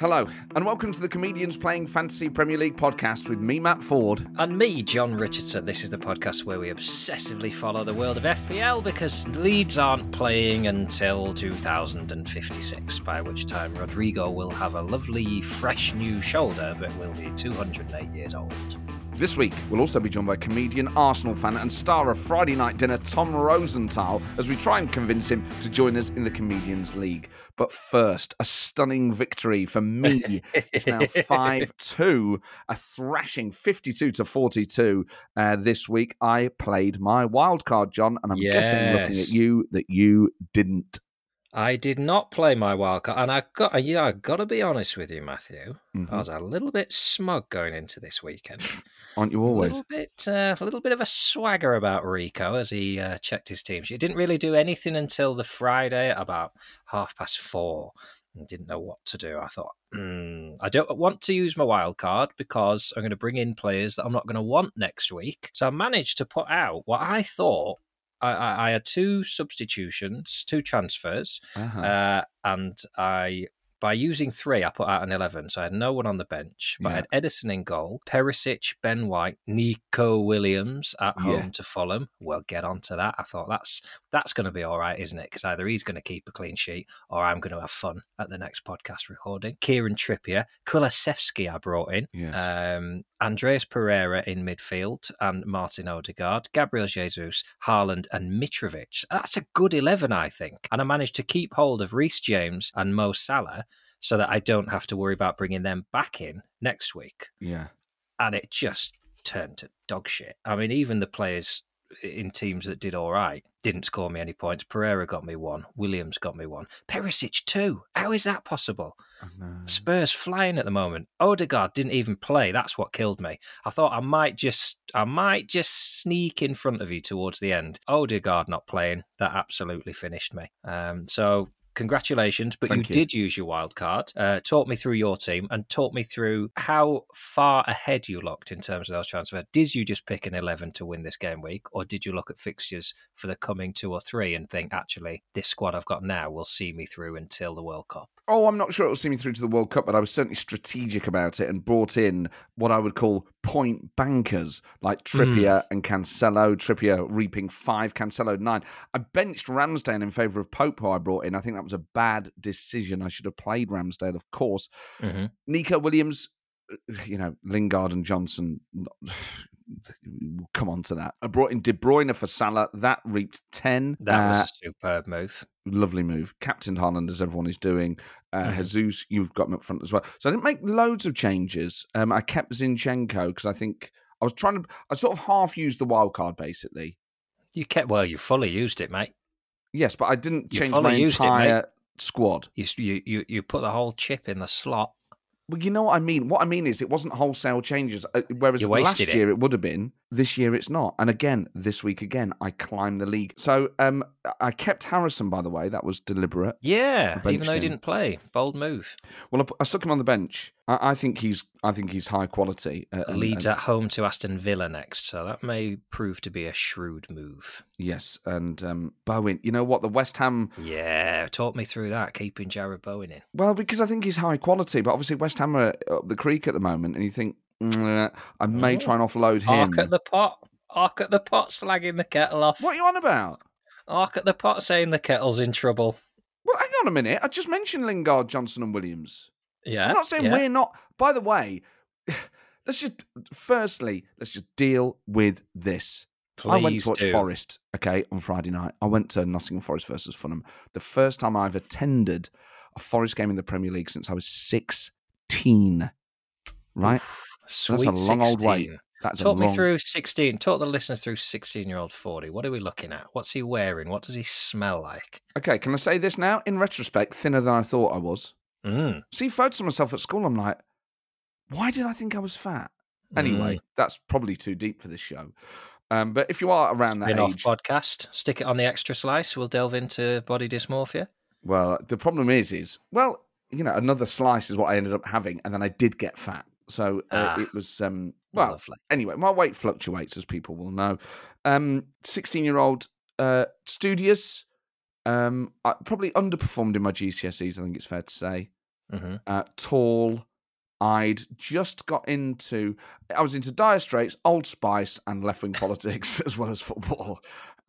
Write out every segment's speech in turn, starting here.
Hello, and welcome to the Comedians Playing Fantasy Premier League podcast with me, Matt Ford. And me, John Richardson. This is the podcast where we obsessively follow the world of FPL because Leeds aren't playing until 2056, by which time Rodrigo will have a lovely, fresh new shoulder but will be 208 years old. This week, we'll also be joined by comedian, Arsenal fan, and star of Friday Night Dinner, Tom Rosenthal, as we try and convince him to join us in the Comedians League. But first, a stunning victory for me. it's now 5 2, a thrashing 52 to 42 uh, this week. I played my wild card, John, and I'm guessing looking at you that you didn't. I did not play my wildcard, and I got yeah, I got to be honest with you, Matthew. Mhm. I was a little bit smug going into this weekend. Aren't you A always? little bit, uh, a little bit of a swagger about Rico as he uh, checked his team sheet. Didn't really do anything until the Friday at about half past four. And didn't know what to do. I thought, hmm, I don't want to use my wild card because I'm going to bring in players that I'm not going to want next week. So I managed to put out what I thought. I, I, I had two substitutions, two transfers, Uh-huh. uh, and I by using three, I put out an eleven. So I had no one on the bench, but I had Ederson in goal, Perisic, Ben White, Nico Williams at Yeah. home to Fulham. We'll get onto that. I thought that's that's going to be all right, isn't it? Because either he's going to keep a clean sheet, or I'm going to have fun at the next podcast recording. Kieran Trippier, Kulusevski, I brought in. Yes. Um, Andreas Pereira in midfield and Martin Odegaard, Gabriel Jesus, Haaland, and Mitrovic. That's a good 11, I think. And I managed to keep hold of Reece James and Mo Salah so that I don't have to worry about bringing them back in next week. yeah. And it just turned to dog shit. I mean, even the players in teams that did all right didn't score me any points. Pereira got me one. Williams got me one. Perisic, two. How is that possible? I know. Spurs flying at the moment. Odegaard didn't even play. That's what killed me. I thought I might just, I might just sneak in front of you towards the end. Odegaard not playing. That absolutely finished me. Um, so congratulations, but you, you. did use your wild card. Uh, talk me through your team and talk me through how far ahead you looked in terms of those transfers. Did you just pick an eleven to win this game week, or did you look at fixtures for the coming two or three and think actually this squad I've got now will see me through until the World Cup? Oh, I'm not sure it will see me through to the World Cup, but I was certainly strategic about it and brought in what I would call point bankers like Trippier and Cancelo. Trippier reaping five, Cancelo nine. I benched Ramsdale in favour of Pope, who I brought in. I think that was a bad decision. I should have played Ramsdale, of course. Mm-hmm. Nico Williams, you know, Lingard and Johnson. We'll come on to that. I brought in De Bruyne for Salah. That reaped 10. That was Uh, a superb move. lovely move. Captain Haaland, as everyone is doing. Uh, Mhm. Jesus, you've got him up front as well. So I didn't make loads of changes. Um, I kept Zinchenko because I think I was trying to. I sort of half used the wild card basically. You kept well. You fully used it, mate. Yes, but I didn't You change my used it, entire squad. You you you you put the whole chip in the slot. Well, you know what I mean. What I mean is, it wasn't wholesale changes. uh, Whereas last it. year it would have been. This year it's not. And again, this week again, I climbed the league. So um, I kept Harrison, by the way. That was deliberate. Yeah, even though he him. didn't play, bold move. Well, I, I stuck him on the bench. I, I think he's. I think he's high quality. Uh, and- Leeds and- at home to Aston Villa next, so that may prove to be a shrewd move. Yes, and um, Bowen. You know what? The West Ham. Yeah, talk me through that. Keeping Jarrod Bowen in. Well, because I think he's high quality, but obviously West Ham are up the creek at the moment, and you think "Mm, I may Oh. try and offload him. Arc at the pot. Arc at the pot, slagging the kettle off. What are you on about? Arc at the pot, saying the kettle's in trouble. Well, hang on a minute. I just mentioned Lingard, Johnson, and Williams. Yeah, I'm not saying yeah. we're not. By the way, let's just firstly let's just deal with this. I went to watch do. Forest, okay, on Friday night. I went to Nottingham Forest versus Fulham. The first time I've attended a Forest game in the Premier League since I was 16. Right? Sweet That's a long old wait. That's Talk a me through 16. Talk the listeners through 16 year old Fordy. What are we looking at? What's he wearing? What does he smell like? Okay, can I say this now? In retrospect, thinner than I thought I was. Mm. See photos of myself at school, I'm like, why did I think I was fat? Anyway, Mm. that's probably too deep for this show. Um, but if you are around that age, podcast. Stick it on the extra slice. We'll delve into body dysmorphia. well, the problem is, is well, you know, another slice is what I ended up having, and then I did get fat. So uh, Ah. it was um, well. Lovely. Anyway, my weight fluctuates, as people will know. Um, sixteen-year-old uh, studious. Um, I probably underperformed in my GCSEs. I think it's fair to say. hmm uh, tall. I'd just got into, I was into Dire Straits, Old Spice, and left wing politics as well as football.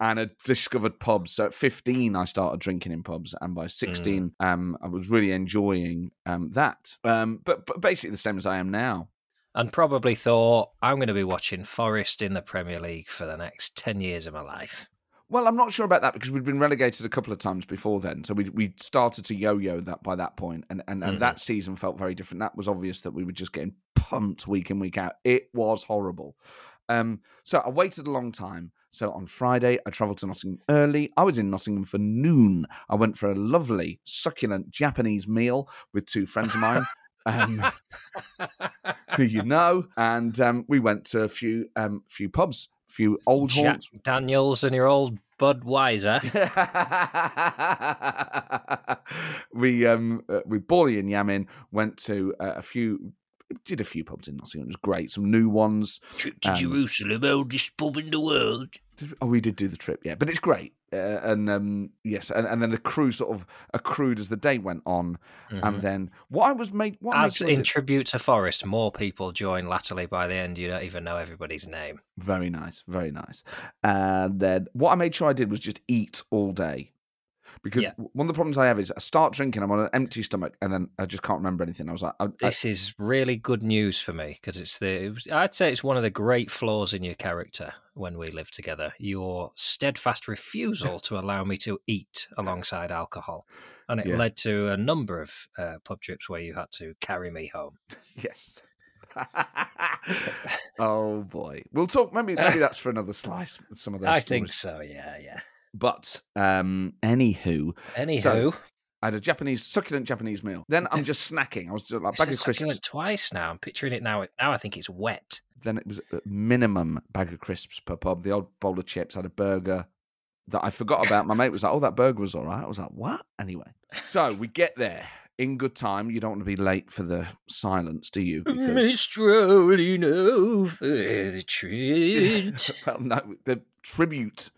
And had discovered pubs. So at 15, I started drinking in pubs. And by 16, um, I was really enjoying um, that. Um, but, but basically the same as I am now. And probably thought, I'm going to be watching Forest in the Premier League for the next 10 years of my life. Well, I'm not sure about that because we'd been relegated a couple of times before then. So we we started to yo-yo that by that point, and and, and Mhm. that season felt very different. That was obvious that we were just getting pumped week in week out. It was horrible. Um, so I waited a long time. So on Friday, I travelled to Nottingham early. I was in Nottingham for noon. I went for a lovely, succulent Japanese meal with two friends of mine. Um, who you know, and um, we went to a few um, few pubs, few old Jack haunts. Daniels and your old Budweiser. we um uh, with Borley and Yamin went to uh, a few did a few pubs in Nottingham. It was great. Some new ones. Trip to Um, Jerusalem, oldest pub in the world. Did- Oh, we did do the trip, yeah, but it's great. Uh, and um, yes, and, and then the crew sort of accrued as the day went on, Mhm. and then what I was made, what I made As sure in did- tribute to Forest, more people join latterly by the end. You don't even know everybody's name. Very nice, very nice. And then what I made sure I did was just eat all day. Because Yeah. one of the problems I have is I start drinking, I'm on an empty stomach, and then I just can't remember anything. I was like, I, I- This is really good news for me because it's the. It was, I'd say it's one of the great flaws in your character when we lived together. Your steadfast refusal to allow me to eat alongside alcohol, and it Yeah. led to a number of uh, pub trips where you had to carry me home. yes. oh boy, we'll talk. Maybe maybe that's for another slice. with Some of those. I stories. think so. Yeah, yeah. But um, anywho, Anywho, I had a Japanese succulent Japanese meal. Then I'm just snacking. I was just like bag of crisps. succulent twice now. I'm picturing it now. Now I think it's wet. Then it was a minimum bag of crisps per pub. The old bowl of chips. I had a burger that I forgot about. My mate was like, "Oh, that burger was all right." I was like, "What?" Anyway, so we get there in good time. You don't want to be late for the silence, do you? Because strolling over the treat. well, no, the tribute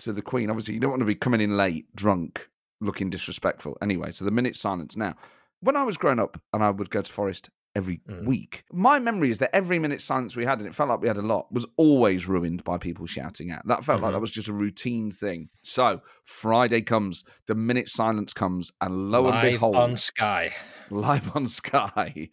to the Queen. Obviously, you don't want to be coming in late, drunk, looking disrespectful. Anyway, so the minute silence. Now, when I was growing up and I would go to Forest every Mm. week, my memory is that every minute silence we had, and it felt like we had a lot, was always ruined by people shouting out. That felt like Mhm. that was just a routine thing. So Friday comes, the minute silence comes, and lo and Live behold, on Sky. live on Sky,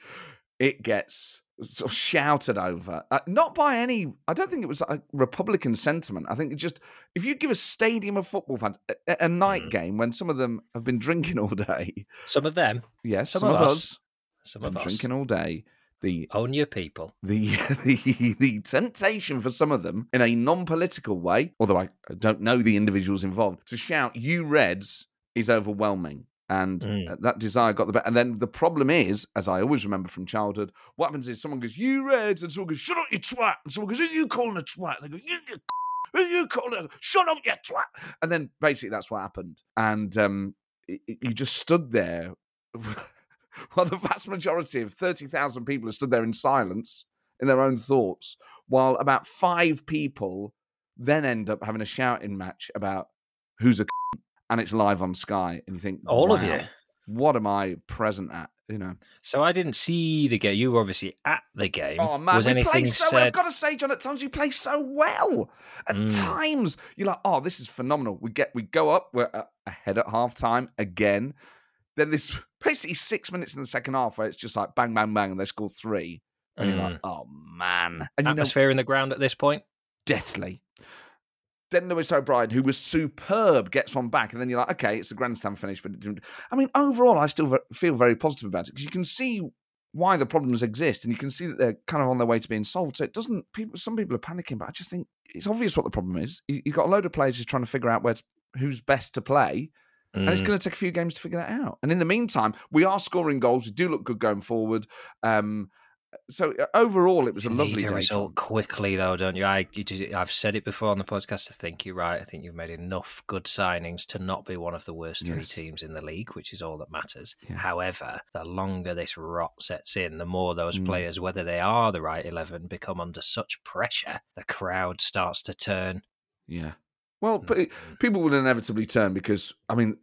it gets sort of shouted over. Uh, not by any, I don't think it was a Republican sentiment. I think it just, if you give a stadium of football fans a, a- night Mm. game when some of them have been drinking all day, Some of them, yes, some, some, of us, some of us. drinking all day. The Own your people. the, the the temptation for some of them in a non-political way, although I don't know the individuals involved, to shout "You Reds" is overwhelming, and Mm. uh, that desire got the better. And then the problem is, as I always remember from childhood, what happens is someone goes "You Reds," and someone goes "Shut up, you twat," and someone goes "Who you calling a twat?" And they go "You." you who you calling a shut up, you twat? And then basically that's what happened. And um, y- y- you just stood there. Well, the vast majority of 30,000 people have stood there in silence in their own thoughts, while about five people then end up having a shouting match about who's a c- and it's live on Sky. And you think, All of you. What am I present at? You know, So I didn't see the game. You were obviously at the game. oh man, Was we play so well. I've got to say, John, at times we play so well. At Mm. times you're like, oh, this is phenomenal. We get, we go up, we're ahead at half time again. Then this basically six minutes in the second half where it's just like bang, bang, bang, and they score three. And you're like, oh man. And you know, Atmosphere in the ground at this point. deathly. Then Lewis O'Brien, who was superb, gets one back, and then you're like, okay, it's a grandstand finish, but it didn't. I mean, overall, I still feel very positive about it because you can see why the problems exist, and you can see that they're kind of on their way to being solved. So it doesn't. People, some people are panicking, but I just think it's obvious what the problem is. You- You've got a load of players just trying to figure out where to, who's best to play, and it's Mm. going to take a few games to figure that out. And in the meantime, we are scoring goals. We do look good going forward. Um, so uh, overall, it was a You lovely need a result quickly, though, don't you? I, you I've said it before on the podcast. I think you're right. I think you've made enough good signings to not be one of the worst three Yes. teams in the league, which is all that matters. Yeah. However, the longer this rot sets in, the more those Mm. players, whether they are the right 11, become under such pressure, the crowd starts to turn. Yeah. Well, Mm. people will inevitably turn because I mean,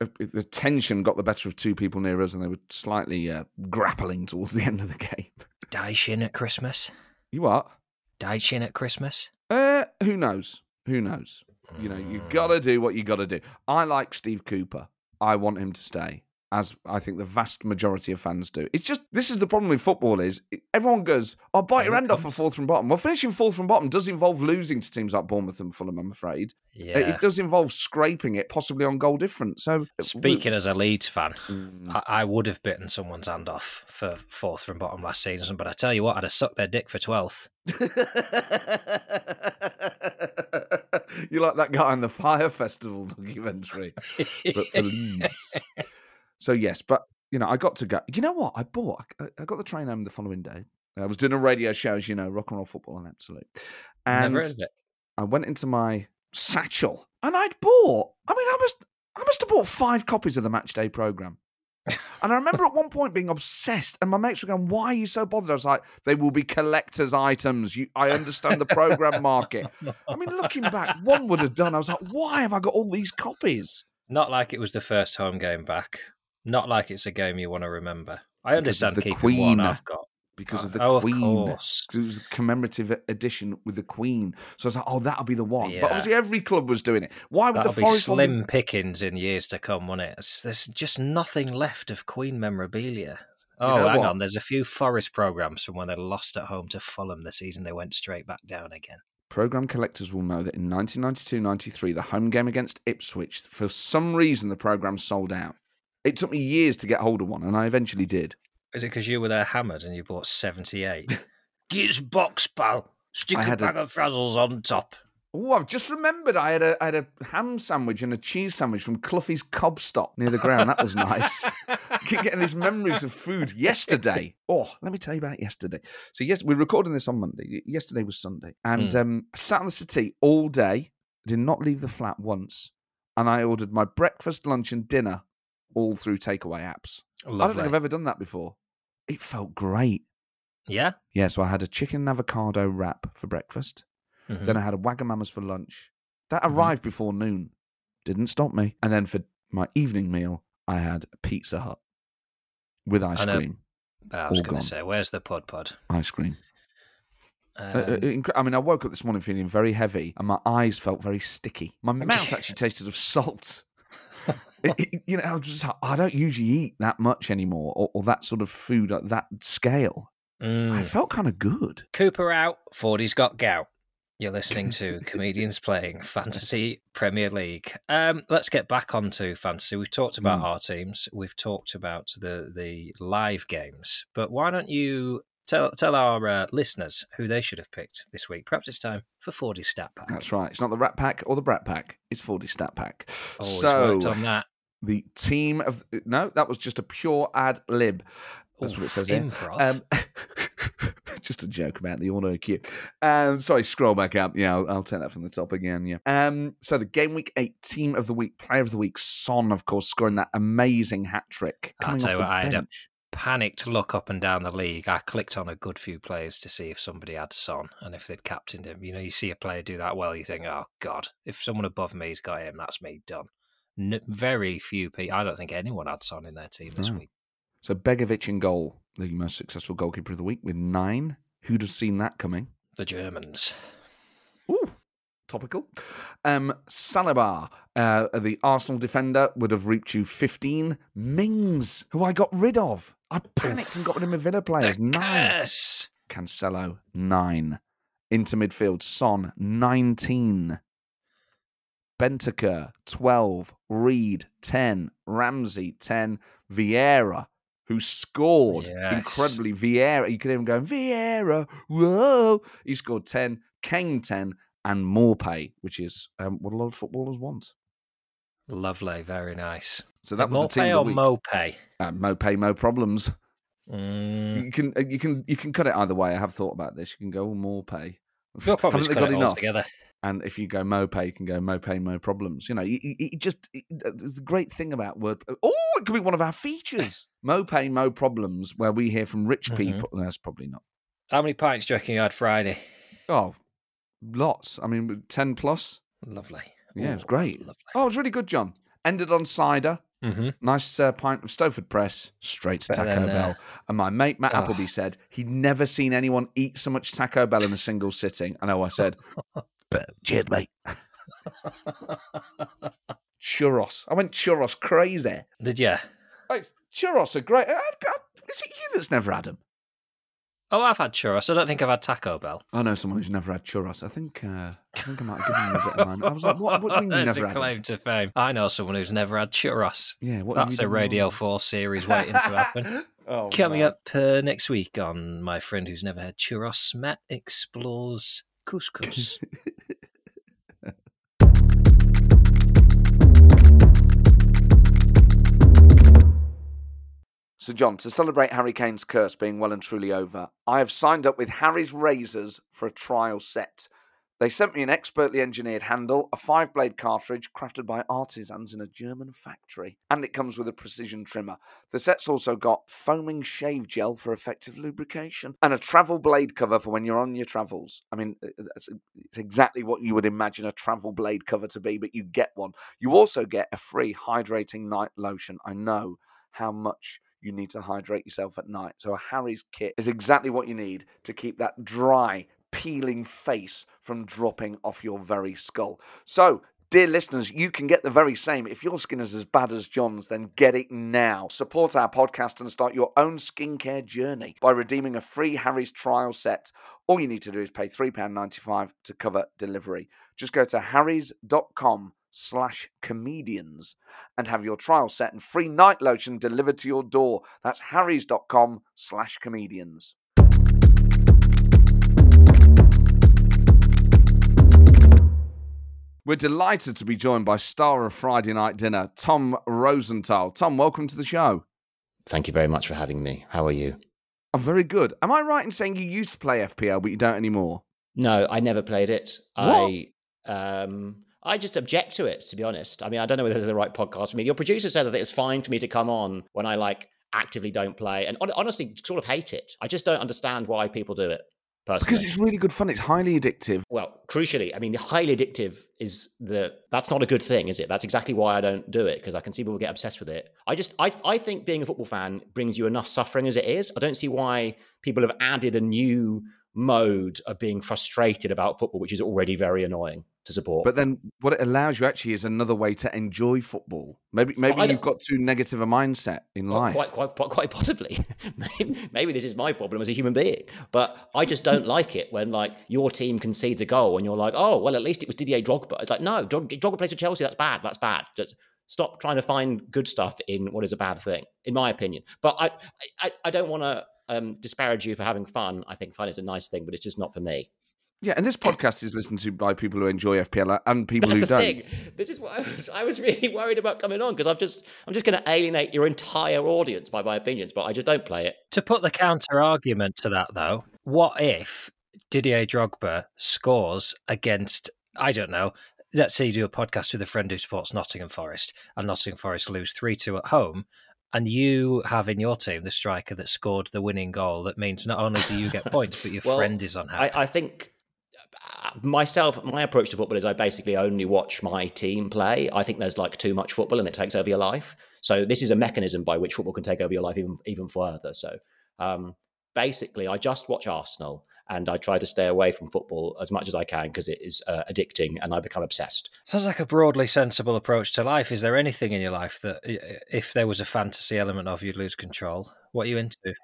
the, the tension got the better of two people near us, and they were slightly uh, grappling towards the end of the game. Daishin at Christmas. You what? Daishin at Christmas. Uh, who knows? Who knows? You know, you got to do what you got to do. I like Steve Cooper. I want him to stay, as I think the vast majority of fans do. It's just this is the problem with football: is everyone goes, "Oh, bite your hand off for fourth from bottom." Well, finishing fourth from bottom does involve losing to teams like Bournemouth and Fulham. I'm afraid. Yeah. It, it does involve scraping it, possibly on goal difference. So, Speaking as a Leeds fan, Mm. I, I would have bitten someone's hand off for fourth from bottom last season, but I tell you what, I'd have sucked their dick for twelfth. you like that guy in the Fire Festival documentary, but for Leeds. So yes, but you know, I got to go. You know what? I bought. I, I got the train home the following day. I was doing a radio show, as you know, rock and roll football and absolute. And Never heard of it. I went into my satchel and I'd bought. I mean, I must. I must have bought five copies of the match day program. And I remember at one point being obsessed, and my mates were going, "Why are you so bothered?" I was like, "They will be collectors' items. You, I understand the program market." I mean, looking back, one would have done. I was like, "Why have I got all these copies?" Not like it was the first home game back. Not like it's a game you want to remember. I understand the Queen. one I've got. Because of uh, the oh, Queen. of It was a commemorative edition with the Queen. So I was like, "Oh, that'll be the one." Yeah. But obviously, every club was doing it. Why would That'll the be Forest one- slim pickings in years to come, won't it? It's- There's just nothing left of Queen memorabilia. Oh, know hang what? on. There's a few Forest programs from when they lost at home to Fulham the season they went straight back down again. Program collectors will know that in 1992-93, the home game against Ipswich, for some reason, the program sold out. It took me years to get hold of one, and I eventually did. Is it because you were there hammered and you bought 78? Gears box, pal. Stick I a had a- bag of frazzles on top. Oh, I've just remembered I had a I had a ham sandwich and a cheese sandwich from Cluffy's Cob Stop near the ground. That was nice. Keep getting these memories of food. Yesterday, oh, let me tell you about yesterday. So yes, we're recording this on Monday. Yesterday was Sunday, and Hmm. um, I sat on the settee all day. Did not leave the flat once, and I ordered my breakfast, lunch, and dinner all through takeaway apps. I don't think I've ever done that before. It felt great. Yeah? Yeah, so I had a chicken and avocado wrap for breakfast. Mhm. Then I had a Wagamama's for lunch. That Mhm. arrived before noon. Didn't stop me. And then for my evening meal, I had a Pizza Hut with ice cream. I was going to say, where's the Pod Pod? Ice cream. Uh, uh, Um, I mean, I woke up this morning feeling very heavy, and my eyes felt very sticky. My mouth actually tasted of salt. It- it- you know, I, just, I don't usually eat that much anymore, or, or that sort of food at that scale. I mm. felt kind of good. Cooper out, Fordy's got gout. You're listening to comedians playing fantasy Premier League. Um, let's get back onto fantasy. We've talked about Mm. our teams. We've talked about the the live games. But why don't you tell tell our uh, listeners who they should have picked this week? Perhaps it's time for Fordy's stat pack. That's right. It's not the Rat Pack or the Brat Pack. It's Fordy Stat Pack. Always so, worked on that. The team of no, that was just a pure ad lib. That's what it says here. Um, just a joke about the auto cue. Um, sorry, scroll back up. Yeah, I'll, I'll take that from the top again. Yeah. Um, so the game week eight team of the week, player of the week, Son, of course, scoring that amazing hat trick. I'll tell you what, I had a- Panicked look up and down the league. I clicked on a good few players to see if somebody had Son and if they'd captained him. You know, you see a player do that well, you think, oh God, if someone above me's got him, that's me done. N- very few people. I don't think anyone had Son in their team this No. week. So Begovic in goal, the most successful goalkeeper of the week with nine. Who'd have seen that coming? The Germans. Ooh, topical. Um, Saliba, uh, the Arsenal defender, would have reaped you 15. Mings, who I got rid of. I panicked and got rid of my Villa players. The Nine. curse. Cancelo, nine. Into midfield, Son, 19. Bentancur, 12. Reed, 10. Ramsey, 10. Vieira, who scored Yes. incredibly. Vieira, you could even go, Vieira, whoa. He scored 10. Kane, 10. And Maupay, which is um, what a lot of footballers want. Lovely. Very nice. So that was the team Mopay of or week. Mopay? uh, Mopay, mo problems. Mm, You can uh, you can you can cut it either way. I have thought about this. You can go more pay. you'll probably Haven't they got it all enough? together. And if you go Mopay, you can go Mopay, mo problems. You know, it, it, just it, the great thing about word. Oh, it could be one of our features. Mopay, mo problems, where we hear from rich Mhm. people. No, That's probably not. How many pints do you reckon you had Friday? Oh, lots. I mean, ten plus. Lovely. Yeah, it was great. Lovely. Oh, it was really good, John. Ended on cider. hmm Nice uh, pint of Stowford Press, straight to Better Taco than, uh, Bell. And my mate Matt oh. Appleby said he'd never seen anyone eat so much Taco Bell in a single sitting. I know I said, cheers, mate. Churros. I went churros crazy. Did you? Like, churros are great. I- I- Is it you that's never had them? Oh, I've had churros. I don't think I've had Taco Bell. I know someone who's never had churros. I think uh, I think I might have given you a bit of mine. I was like, what, what do you mean you That's never a had them? claim to fame. I know someone who's never had churros. Yeah, what That's a Radio wrong? 4 series waiting to happen. oh, Coming man. up uh, next week on My Friend Who's Never Had Churros, Matt explores couscous. So, John, to celebrate Harry Kane's curse being well and truly over, I have signed up with Harry's Razors for a trial set. They sent me an expertly engineered handle, a five blade cartridge crafted by artisans in a German factory, and it comes with a precision trimmer. The set's also got foaming shave gel for effective lubrication and a travel blade cover for when you're on your travels. I mean, uh, it's exactly what you would imagine a travel blade cover to be, but you get one. You also get a free hydrating night lotion. I know how much you need to hydrate yourself at night. So a Harry's kit is exactly what you need to keep that dry, peeling face from dropping off your very skull. So, dear listeners, you can get the very same. If your skin is as bad as John's, then get it now. Support our podcast and start your own skincare journey by redeeming a free Harry's trial set. All you need to do is pay £3.95 to cover delivery. Just go to harrys.com slash comedians and have your trial set and free night lotion delivered to your door. That's harrys.com slash comedians. We're delighted to be joined by star of Friday Night Dinner, Tom Rosenthal. Tom, welcome to the show. Thank you very much for having me. How are you? I'm very good. Am I right in saying you used to play FPL, but you don't anymore? No, I never played it. What? I um I just object to it, to be honest. I mean, I don't know whether it's the right podcast for me. Your producer said that it's fine for me to come on when I like actively don't play, and honestly, sort of hate it. I just don't understand why people do it. Personally, Because it's really good fun. It's highly addictive. well, crucially, I mean, highly addictive is the that's not a good thing, is it? That's exactly why I don't do it because I can see people get obsessed with it. I just I I think being a football fan brings you enough suffering as it is. I don't see why people have added a new mode of being frustrated about football, which is already very annoying to support. But then what it allows you actually is another way to enjoy football. Maybe maybe I you've got too negative a mindset in Well, life. Quite, quite, quite, quite possibly. maybe, maybe this is my problem as a human being, but I just don't like it when like your team concedes a goal and you're like, oh, well, at least it was Didier Drogba. It's like, no, Drog- Drogba plays for Chelsea. That's bad. That's bad. Just stop trying to find good stuff in what is a bad thing, in my opinion. But I, I, I don't want to um, disparage you for having fun. I think fun is a nice thing, but it's just not for me. Yeah, and this podcast is listened to by people who enjoy FPL and people That's who the don't. thing. This is what I was. I was really worried about coming on because I'm just, I'm just going to alienate your entire audience by my opinions. But I just don't play it. to put the counter argument to that, though, what if Didier Drogba scores against, I don't know, let's say you do a podcast with a friend who supports Nottingham Forest and Nottingham Forest lose 3 2 at home. And you have in your team the striker that scored the winning goal. That means not only do you get points, but your Well, friend is unhappy. I, I think myself, my approach to football is I basically only watch my team play. I think there's like too much football and it takes over your life. So this is a mechanism by which football can take over your life even even further. So um, basically, I just watch Arsenal and I try to stay away from football as much as I can because it is uh, addicting and I become obsessed. Sounds like a broadly sensible approach to life. Is there anything in your life that, if there was a fantasy element of, you'd lose control? What are you into?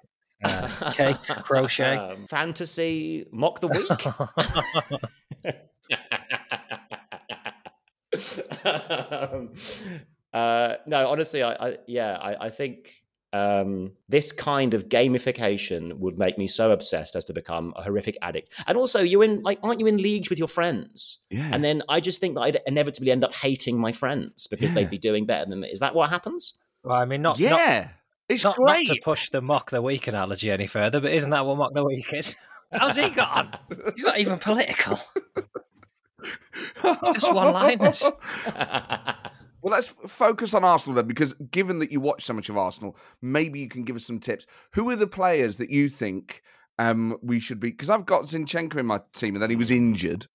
Uh, cake, crochet. Um, fantasy, mock the week. um, uh, no, honestly, I, I yeah, I, I think um, this kind of gamification would make me so obsessed as to become a horrific addict. And also, you're in like, aren't you in leagues with your friends? Yeah. And then I just think that I'd inevitably end up hating my friends because Yeah. they'd be doing better than me. Is that what happens? Well, I mean, not, not yeah. It's not, not to push the mock the week analogy any further, but isn't that what mock the week is? How's he got on? He's not even political. It's just one-liners. Well, let's focus on Arsenal then, because given that you watch so much of Arsenal, maybe you can give us some tips. Who are the players that you think um, we should be? Because I've got Zinchenko in my team, and then he was injured.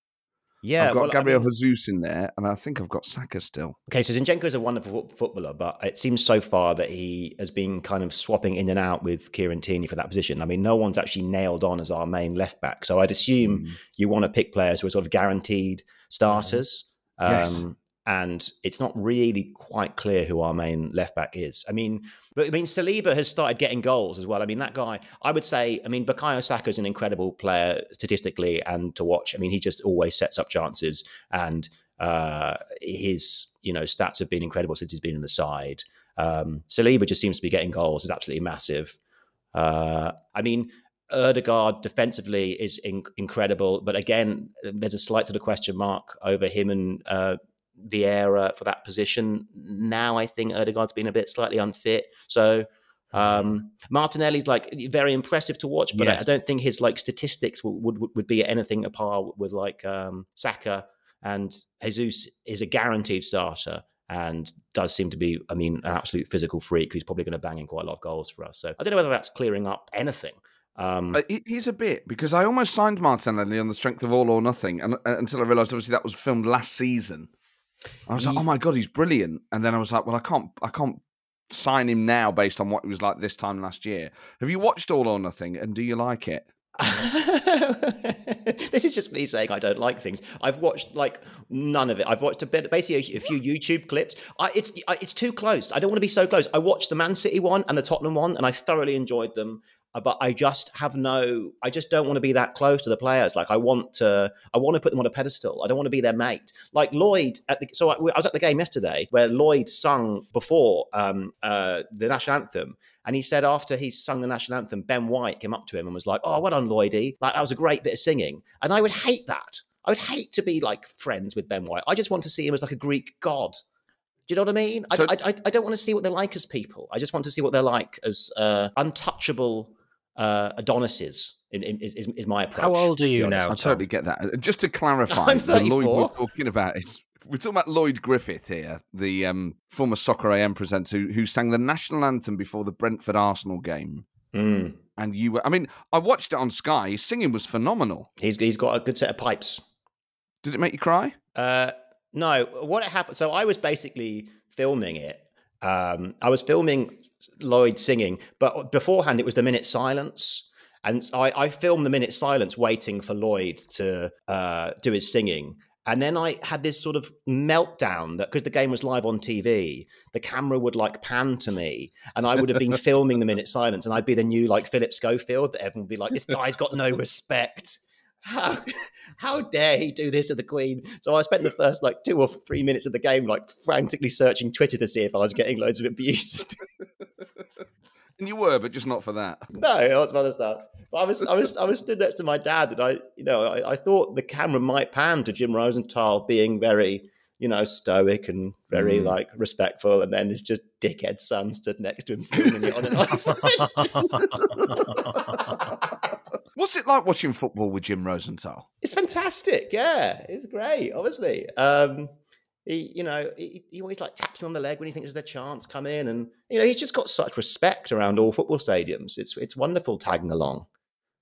Yeah, I've got well, I Gabriel mean- Jesus in there, and I think I've got Saka still. Okay, so Zinchenko is a wonderful footballer, but it seems so far that he has been kind of swapping in and out with Kieran Tierney for that position. I mean, no one's actually nailed on as our main left back. So I'd assume Mm. you want to pick players who are sort of guaranteed starters. Yes. Um, and it's not really quite clear who our main left back is. I mean, but I mean, Saliba has started getting goals as well. I mean, that guy, I would say, I mean, Bukayo Saka is an incredible player statistically and to watch. I mean, he just always sets up chances and uh, his, you know, stats have been incredible since he's been in the side. Um, Saliba just seems to be getting goals. It's absolutely massive. Uh, I mean, Odegaard defensively is in- incredible, but again, there's a slight sort of question mark over him and uh, Vieira for that position. Now I think Odegaard's been a bit slightly unfit. So um, Martinelli's like very impressive to watch, but I, I don't think his like statistics would, would would be anything apart with like um, Saka and Jesus is a guaranteed starter. And does seem to be, I mean, an absolute physical freak who's probably going to bang in quite a lot of goals for us. So I don't know whether that's clearing up anything. Um, Uh, he's a bit because I almost signed Martinelli on the strength of All or Nothing, and uh, until I realised obviously that was filmed last season. I was like, oh my god, he's brilliant. And then I was like, well, I can't, I can't sign him now based on what he was like this time last year. Have you watched All or Nothing, and do you like it? this is just me saying I don't like things. I've watched like none of it. I've watched a bit, basically a, a few YouTube clips. I, it's I, it's too close. I don't want to be so close. I watched the Man City one and the Tottenham one, and I thoroughly enjoyed them. Uh, But I just have no. I just don't want to be that close to the players. Like I want to. I want to put them on a pedestal. I don't want to be their mate. Like Lloyd at the. So I, I was at the game yesterday where Lloyd sung before um, uh, the national anthem, and he said after he sung the national anthem, Ben White came up to him and was like, "Oh, well done, Lloydie! Like that was a great bit of singing." And I would hate that. I would hate to be like friends with Ben White. I just want to see him as like a Greek god. Do you know what I mean? So- I, I, I, I don't want to see what they're like as people. I just want to see what they're like as uh, untouchable uh, Adonises. In, in, is, is is my approach. How old are you honest. now? I totally get that. Just to clarify, I'm the Lloyd we're talking about is we're talking about Lloyd Griffith here, the um, former Soccer AM presenter who, who sang the national anthem before the Brentford Arsenal game. Mm. And you were, I mean, I watched it on Sky. His singing was phenomenal. He's he's got a good set of pipes. Did it make you cry? Uh, no, what happened? So I was basically filming it. Um, I was filming Lloyd singing, but beforehand it was the minute silence. And I, I filmed the minute silence waiting for Lloyd to uh, do his singing. And then I had this sort of meltdown that because the game was live on TV, the camera would like pan to me and I would have been filming the minute silence and I'd be the new like Philip Schofield that everyone would be like, this guy's got no respect. How, how dare he do this to the Queen? So I spent the first like two or three minutes of the game like frantically searching Twitter to see if I was getting loads of abuse. And you were, but just not for that. no, lots of other stuff. But I was I was I was stood next to my dad and I you know I, I thought the camera might pan to Jim Rosenthal being very you know stoic and very Mm. like respectful, and then it's just dickhead son stood next to him filming it on an iPhone. What's it like watching football with Jim Rosenthal? it's fantastic. Yeah, it's great. Obviously, um, he, you know, he, he always like taps me on the leg when he thinks there's a chance come in, and you know, he's just got such respect around all football stadiums. It's it's wonderful tagging along.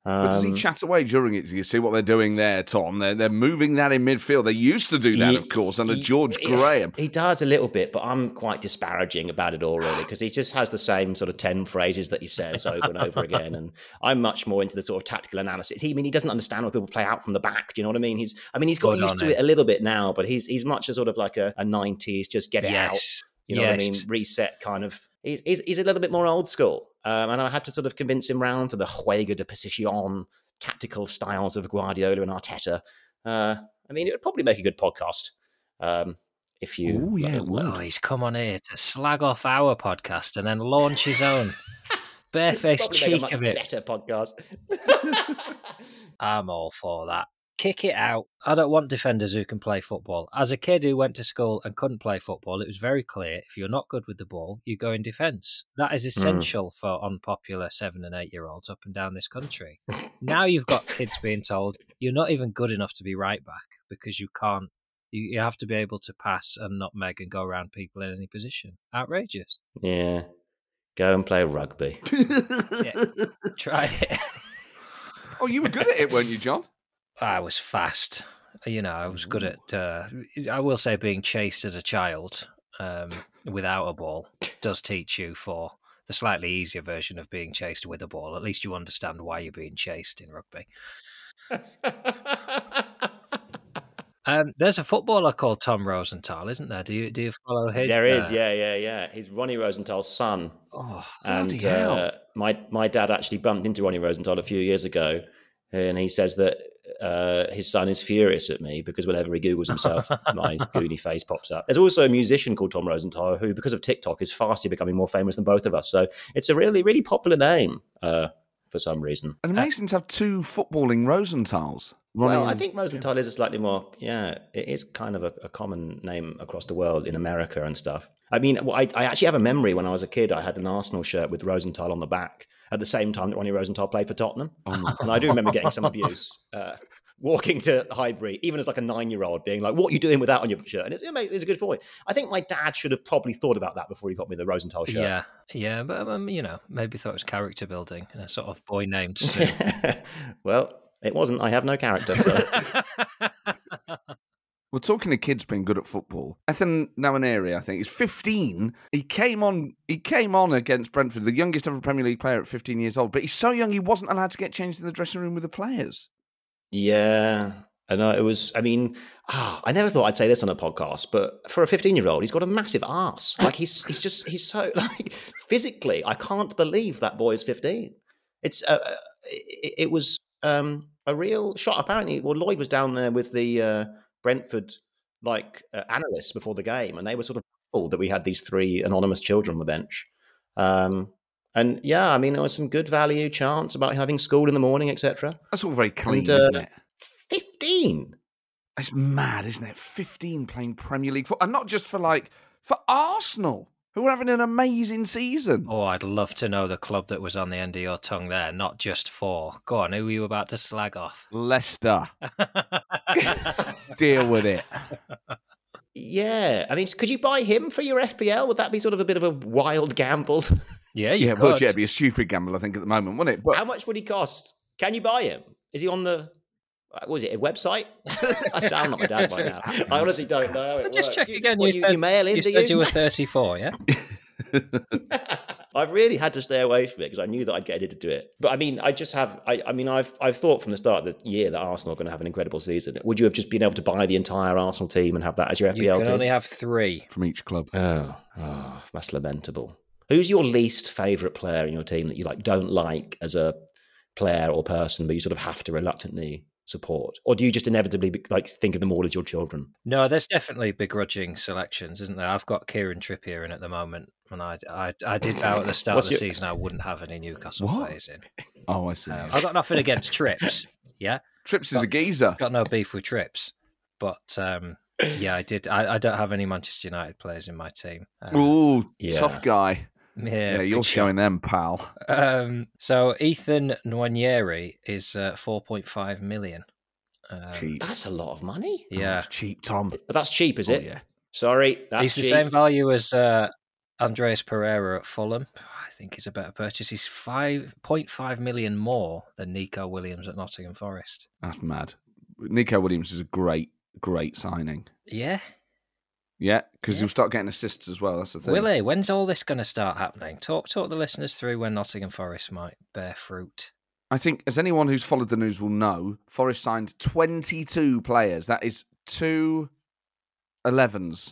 But does he Um, chat away during it? Do you see what they're doing there, Tom? They're, they're moving that in midfield. They used to do that, Ye- of course, under ye- George yeah, Graham. He does a little bit, but I'm quite disparaging about it all, really, because he just has the same sort of 10 phrases that he says over and over again. And I'm much more into the sort of tactical analysis. He, I mean, he doesn't understand when people play out from the back. Do you know what I mean? He's, I mean, he's got Good used to him. it a little bit now, but he's he's much as sort of like a, a 90s, just get it out. You know what I mean? Reset kind of. He's, he's, he's a little bit more old school. Um, and I had to sort of convince him round to the Juego de posición tactical styles of Guardiola and Arteta. Uh, I mean, it would probably make a good podcast um, if you. Ooh, yeah. Oh, he's come on here to slag off our podcast and then launch his own. Barefaced Probably make a cheek of it. better podcast. I'm all for that. Kick it out. I don't want defenders who can play football. As a kid who went to school and couldn't play football, it was very clear if you're not good with the ball, you go in defence. That is hmm. essential for unpopular seven and eight year olds up and down this country. now you've got kids being told you're not even good enough to be right back because you can't. You, you have to be able to pass and nutmeg and go around people in any position. Outrageous. yeah. Go and play rugby. yeah. Try it. oh, you were good at it, weren't you, John? I was fast. You know, I was good at. Uh, I will say, being chased as a child um, without a ball does teach you for the slightly easier version of being chased with a ball. At least you understand why you're being chased in rugby. Um, there's a footballer called Tom Rosenthal, isn't there? Do you do you follow him? There is, uh, yeah, yeah, yeah. He's Ronnie Rosenthal's son. Oh, And uh, my my dad actually bumped into Ronnie Rosenthal a few years ago, and he says that uh, his son is furious at me because whenever he googles himself, my goony face pops up. There's also a musician called Tom Rosenthal who, because of TikTok, is fastly becoming more famous than both of us. So it's a really really popular name uh, for some reason. And amazing to have two footballing Rosenthals. Well, I think Rosenthal is a slightly more, yeah, it is kind of a, a common name across the world in America and stuff. I mean, I, I actually have a memory when I was a kid, I had an Arsenal shirt with Rosenthal on the back at the same time that Ronnie Rosenthal played for Tottenham. Oh And I do remember getting some abuse. Uh, Walking to Highbury, even as like a nine-year-old, being like, "What are you doing with that on your shirt?" And it's, it's a good point. I think my dad should have probably thought about that before he got me the Rosenthal shirt. yeah, yeah, but um, you know, maybe thought it was character building and a sort of boy named Sue. well, it wasn't. I have no character. So. We're talking to kids being good at football. Ethan Nwaneri, I think, is 15. He came on. He came on against Brentford, the youngest ever Premier League player at 15 years old. But he's so young, he wasn't allowed to get changed in the dressing room with the players. Yeah, I it was. I mean, ah, I never thought I'd say this on a podcast, but for a fifteen-year-old, he's got a massive ass. Like he's he's just he's so like physically, I can't believe that boy is fifteen. It's uh, uh, it, it was um, a real shot. Apparently, well, Lloyd was down there with the uh, Brentford like uh, analysts before the game, and they were sort of baffled that we had these three anonymous children on the bench. Um, and yeah, I mean, there was some good value chants about having school in the morning, etc. That's all very clean, And, uh, isn't it? 15 It's mad, isn't it? 15 playing Premier League football. And not just for like, for Arsenal, who are having an amazing season. oh, I'd love to know the club that was on the end of your tongue there, not just four. Go on, who were you about to slag off? Leicester, deal with it. Yeah, I mean, could you buy him for your FPL? Would that be sort of a bit of a wild gamble? yeah, you Yeah, could. well, yeah, it'd be a stupid gamble, I think, at the moment, wouldn't it? But How much would he cost? Can you buy him? Is he on the? Uh, What was it? A website? I sound like my dad by now. I honestly don't know. How it Just works. check You- again. what, you, you, said, you mail in, you do said you? you were 34, yeah? I've really had to stay away from it because I knew that I'd get addicted to it. But I mean, I just have. I, I mean, I've I've thought from the start of the year that Arsenal are going to have an incredible season. Would you have just been able to buy the entire Arsenal team and have that as your You FPL can team? only have three. from each club. Oh, oh, that's lamentable. Who's your least favourite player in your team that you like don't like as a player or person, but you sort of have to reluctantly support, or do you just inevitably like think of them all as your children? No, there's definitely begrudging selections, isn't there? I've got Kieran Trippier in at the moment, and I, I, I did vow at the start What's of the your- season I wouldn't have any Newcastle What? players in. Oh, I see. Um, I've got nothing against Trips, yeah? Trips is a geezer. Got no beef with Trips. But um, yeah, I did. I, I don't have any Manchester United players in my team. Um, Ooh, Yeah. tough guy. Yeah, Yeah, you're showing them, pal. Um, so Ethan Nwaneri is uh, 4.5 million. Um, cheap. That's a lot of money. Oh, yeah, it's cheap, Tom. But that's cheap, is Oh, it? yeah. Sorry, that's he's the cheap. same value as uh, Andreas Pereira at Fulham. I think he's a better purchase. He's 5.5 million more than Nico Williams at Nottingham Forest. That's mad. Nico Williams is a great, great signing. Yeah, Yeah, because Yeah. you'll start getting assists as well. That's the thing. Willie, when's all this going to start happening? Talk talk the listeners through when Nottingham Forest might bear fruit. I think, as anyone who's followed the news will know, Forest signed 22 players. That is two 11s,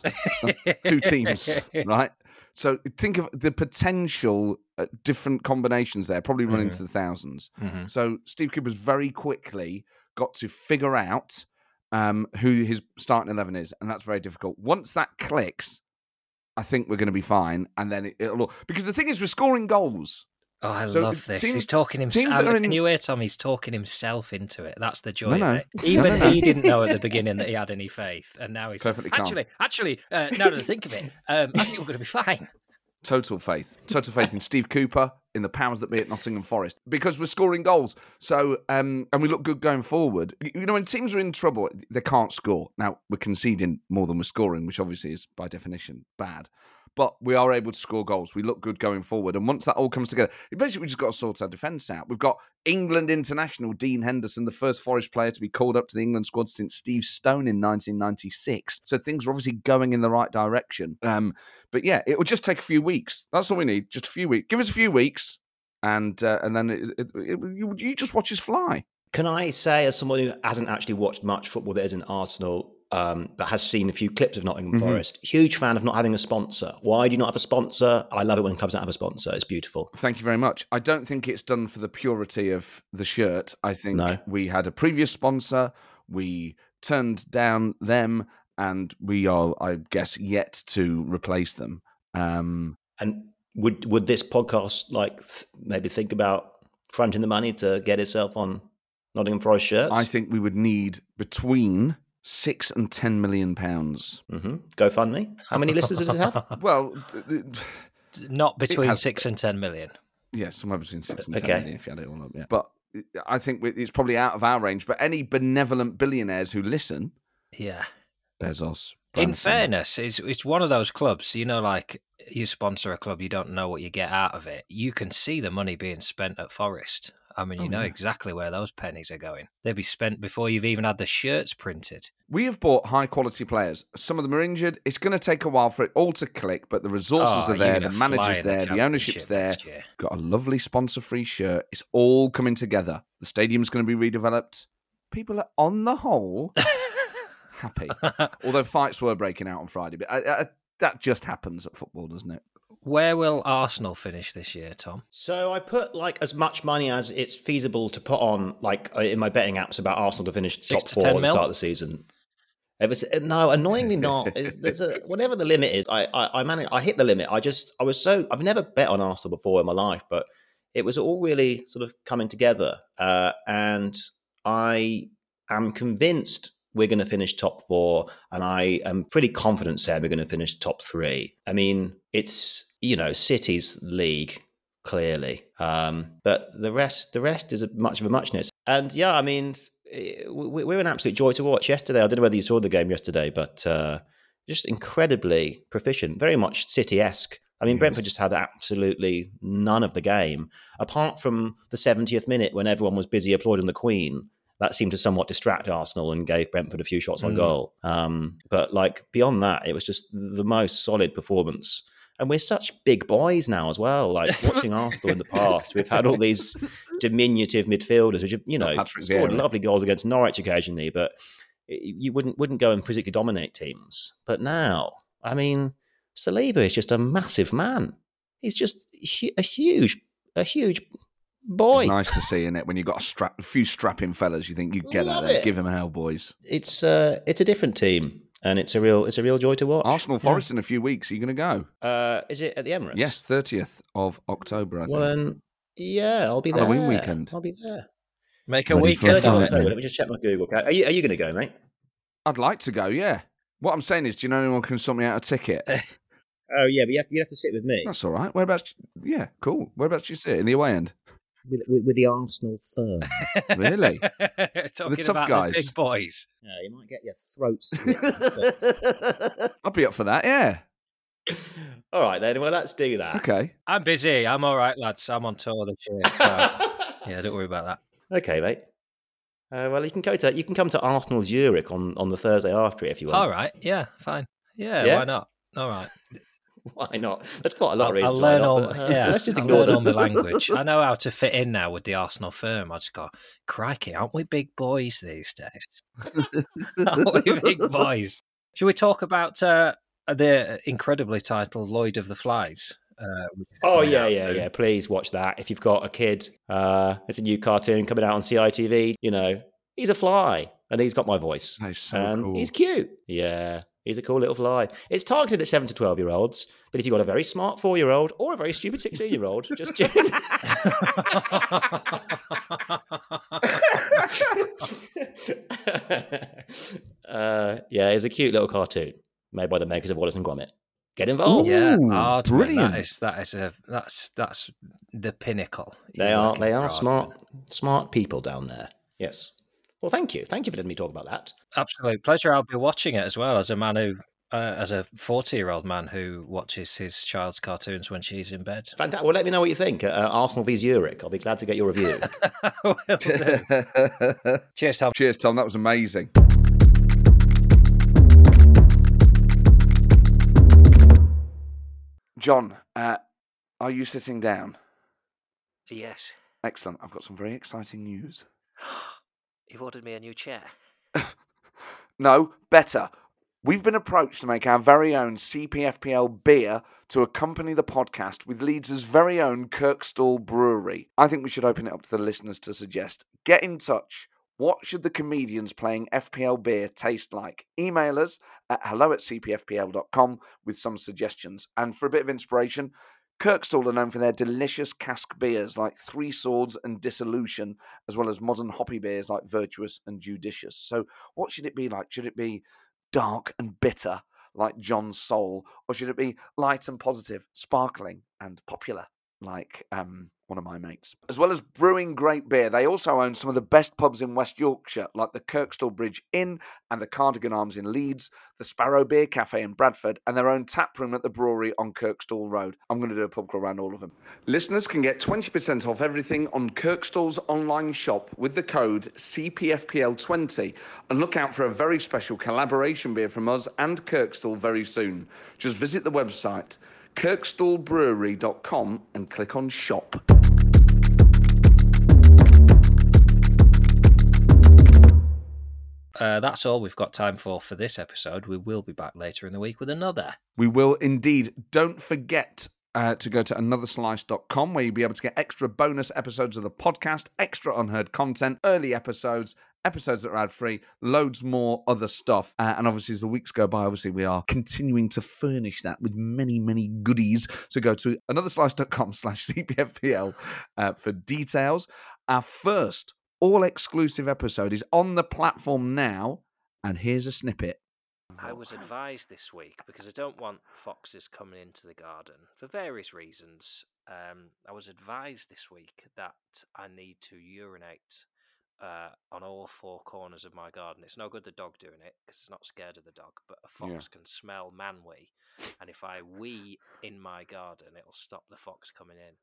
two teams, right? So think of the potential uh, different combinations there, probably running Mhm. to the thousands. Mhm. So Steve Cooper's very quickly got to figure out um, who his starting 11 is, and that's very difficult. Once that clicks, I think we're going to be fine. And then it, it'll. Because the thing is, we're scoring goals. Oh, I So love this. teams- he's talking himself. teams that Can in- you hear Tom? He's talking himself into it. That's the joy No, no. it. Even no, he didn't know at the beginning that he had any faith, and now he's Perfectly calm. actually, actually. Uh, now that I think of it, um, I think we're going to be fine. Total faith. Total faith in Steve Cooper, in the powers that be at Nottingham Forest, because we're scoring goals. So, um, and we look good going forward. You know, when teams are in trouble, they can't score. Now, we're conceding more than we're scoring, which obviously is by definition bad. But we are able to score goals. We look good going forward. And once that all comes together, basically we just got to sort our defence out. We've got England international Dean Henderson, the first Forest player to be called up to the England squad since Steve Stone in 1996. So things are obviously going in the right direction. Um, but yeah, it will just take a few weeks. That's all we need. Just a few weeks. Give us a few weeks, and uh, and then it, it, it, you, you just watch us fly. Can I say, as someone who hasn't actually watched much football that isn't Arsenal, um, but has seen a few clips of Nottingham Mhm. Forest, huge fan of not having a sponsor. Why do you not have a sponsor? I love it when clubs don't have a sponsor. It's beautiful. Thank you very much. I don't think it's done for the purity of the shirt. I think No. we had a previous sponsor, we turned down them, and we are, I guess, yet to replace them. Um, And would would this podcast like th- maybe think about fronting the money to get itself on Nottingham Forest shirts? I think we would need between six and ten million pounds. hmm GoFundMe. How many listeners does it have? Well, uh, Not between has- six and ten million. yeah, somewhere between six and Okay. ten million if you add it all up. Yeah, but uh, I think it's probably out of our range. But any benevolent billionaires who listen, Yeah. Bezos. In fairness, it's it's one of those clubs. You know, like you sponsor a club, you don't know what you get out of it. You can see the money being spent at Forest. I mean, you Oh, know yeah. exactly where those pennies are going. They'll be spent before you've even had the shirts printed. We have bought high quality players. Some of them are injured. It's going to take a while for it all to click, but the resources Oh, are there, the manager's there, the ownership's there. Got a lovely sponsor free shirt. It's all coming together. The stadium's going to be redeveloped. People are, on the whole, happy. Although fights were breaking out on Friday, but uh, uh, that just happens at football, doesn't it? Where will Arsenal finish this year, Tom? So I put like as much money as it's feasible to put on, like uh, in my betting apps about Arsenal to finish Six top to four at the mil? start of the season. It was uh, no, annoyingly not. There's a, whatever the limit is, I I, I managed. I hit the limit. I just I was so I've never bet on Arsenal before in my life, but it was all really sort of coming together, uh, and I am convinced we're going to finish top four, and I am pretty confident saying we're going to finish top three. I mean, it's you know City's league clearly, um, but the rest the rest is a much of a muchness. And yeah, I mean, we- we're an absolute joy to watch. Yesterday, I don't know whether you saw the game yesterday, but uh, just incredibly proficient, very much City esque. I mean, Yes. Brentford just had absolutely none of the game, apart from the 70th minute when everyone was busy applauding the Queen. That seemed to somewhat distract Arsenal and gave Brentford a few shots on Mm. goal. Um, but like beyond that, it was just the most solid performance. And we're such big boys now as well. Like watching Arsenal in the past, we've had all these diminutive midfielders, which have, you know scored lovely goals against Norwich occasionally, but you wouldn't wouldn't go and physically dominate teams. But now, I mean, Saliba is just a massive man. He's just a huge, a huge boy. It's nice to see in it when you've got a, strap, a few strapping fellas. You think you get Love out there, it. give him hell, boys. It's uh, it's a different team, and it's a real it's a real joy to watch. Arsenal Forest in a few weeks. Are you going to go? Uh, is it at the Emirates? Yes, 30th of October, I think. Well, then, yeah, I'll be there. Halloween weekend. I'll be there. Make a Ready week for a of Third of fun, it. Let me just check my Google. Are you are you going to go, mate? I'd like to go, yeah. What I'm saying is, do you know anyone can sort me out a ticket? Oh yeah, but you have, you have to sit with me That's all right. Whereabouts? Yeah, cool. Whereabouts do you sit? In the away end? With, with, with the Arsenal firm. Really? Talking tough about guys. the big boys. Yeah, you might get your throat slit. but- I'd be up for that, yeah. All right then. Well, let's do that. Okay. I'm busy. I'm all right, lads. I'm on tour this year. so, yeah, don't worry about that. okay, mate. Uh, well, you can go to you can come to Arsenal Zurich on, on the Thursday after it if you want. All right. Yeah, fine. Yeah, Yeah? why not? All right. Why not? That's quite a lot of reasons I'll why learn not. all. but, uh, yeah, let's just I'll ignore learn all the language. I know how to fit in now with the Arsenal firm. I just go, crikey, aren't we big boys these days? aren't we big boys? Should we talk about uh, the incredibly titled Lloyd of the Flies? Uh, Oh yeah, yeah, soon? yeah. Please watch that if you've got a kid. Uh, it's a new cartoon coming out on CITV. You know, he's a fly and he's got my voice. That is so and cool. he's cute. Yeah, he's a cool little fly. It's targeted at seven to twelve year olds, but if you've got a very smart four year old or a very stupid sixteen year old, just tune. uh, yeah, it's a cute little cartoon made by the makers of Wallace and Gromit. Get involved. yeah, Ooh, hard, man. brilliant. That is that is a that's that's the pinnacle. They You're they are for, smart smart people down there. Yes. Well, thank you. Thank you for letting me talk about that. Absolute pleasure. I'll be watching it as well as a man who Uh, as a 40 year old man who watches his child's cartoons when she's in bed. Fantastic. Well, let me know what you think. Uh, Arsenal v Zurich. I'll be glad to get your review. Will do. Cheers, Tom. Cheers, Tom. That was amazing. John, uh, are you sitting down? Yes. Excellent. I've got some very exciting news. You've ordered me a new chair. No, better. We've been approached to make our very own CPFPL beer to accompany the podcast with Leeds' very own Kirkstall Brewery. I think we should open it up to the listeners to suggest. Get in touch. What should the comedians playing FPL beer taste like? Email us at hello at cpfpl.com with some suggestions. And for a bit of inspiration, Kirkstall are known for their delicious cask beers like Three Swords and Dissolution, as well as modern hoppy beers like Virtuous and Judicious. So, what should it be like? Should it be dark and bitter like John's Soul, or should it be light and positive, sparkling and popular like um, one of my mates? As well as brewing great beer, they also own some of the best pubs in West Yorkshire, like the Kirkstall Bridge Inn and the Cardigan Arms in Leeds, the Sparrow Beer Cafe in Bradford, and their own tap room at the brewery on Kirkstall Road. I'm going to do a pub crawl around all of them. Listeners can get 20% off everything on Kirkstall's online shop with the code CPFPL20 and look out for a very special collaboration beer from us and Kirkstall very soon. Just visit the website kirkstallbrewery.com and click on shop. Uh, that's all we've got time for for this episode. We will be back later in the week with another. We will indeed. Don't forget uh, to go to anotherslice.com where you'll be able to get extra bonus episodes of the podcast, extra unheard content, early episodes, episodes that are ad free, loads more other stuff. Uh, and obviously, as the weeks go by, obviously, we are continuing to furnish that with many, many goodies. So go to anotherslice.com slash CPFPL uh, for details. Our first all exclusive episode is on the platform now. And here's a snippet. I was advised this week because I don't want foxes coming into the garden for various reasons. Um, I was advised this week that I need to urinate uh, on all four corners of my garden. It's no good the dog doing it because it's not scared of the dog, but a fox Yeah. can smell man wee, and if I wee in my garden, it'll stop the fox coming in.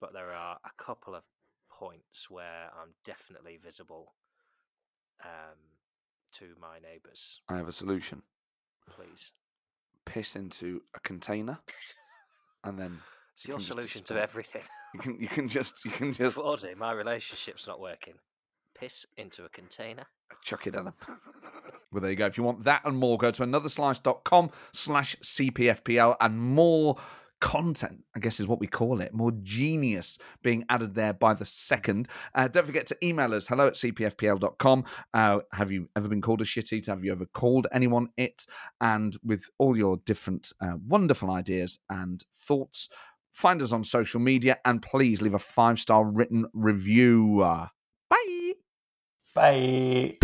But there are a couple of points where I'm definitely visible um, to my neighbours. I have a solution. Please. Piss into a container and then It's You your solution to everything. you can you can just you can just Claudia, my relationship's not working. Piss into a container. chuck it at them. well, there you go. If you want that and more, go to anotherslice.com slash CPFPL and more content, I guess is what we call it. More genius being added there by the second. Uh, don't forget to email us, hello at cpfpl.com. Uh, have you ever been called a shit eater? Have you ever called anyone it? And with all your different uh, wonderful ideas and thoughts, find us on social media and please leave a five-star written review. Bye.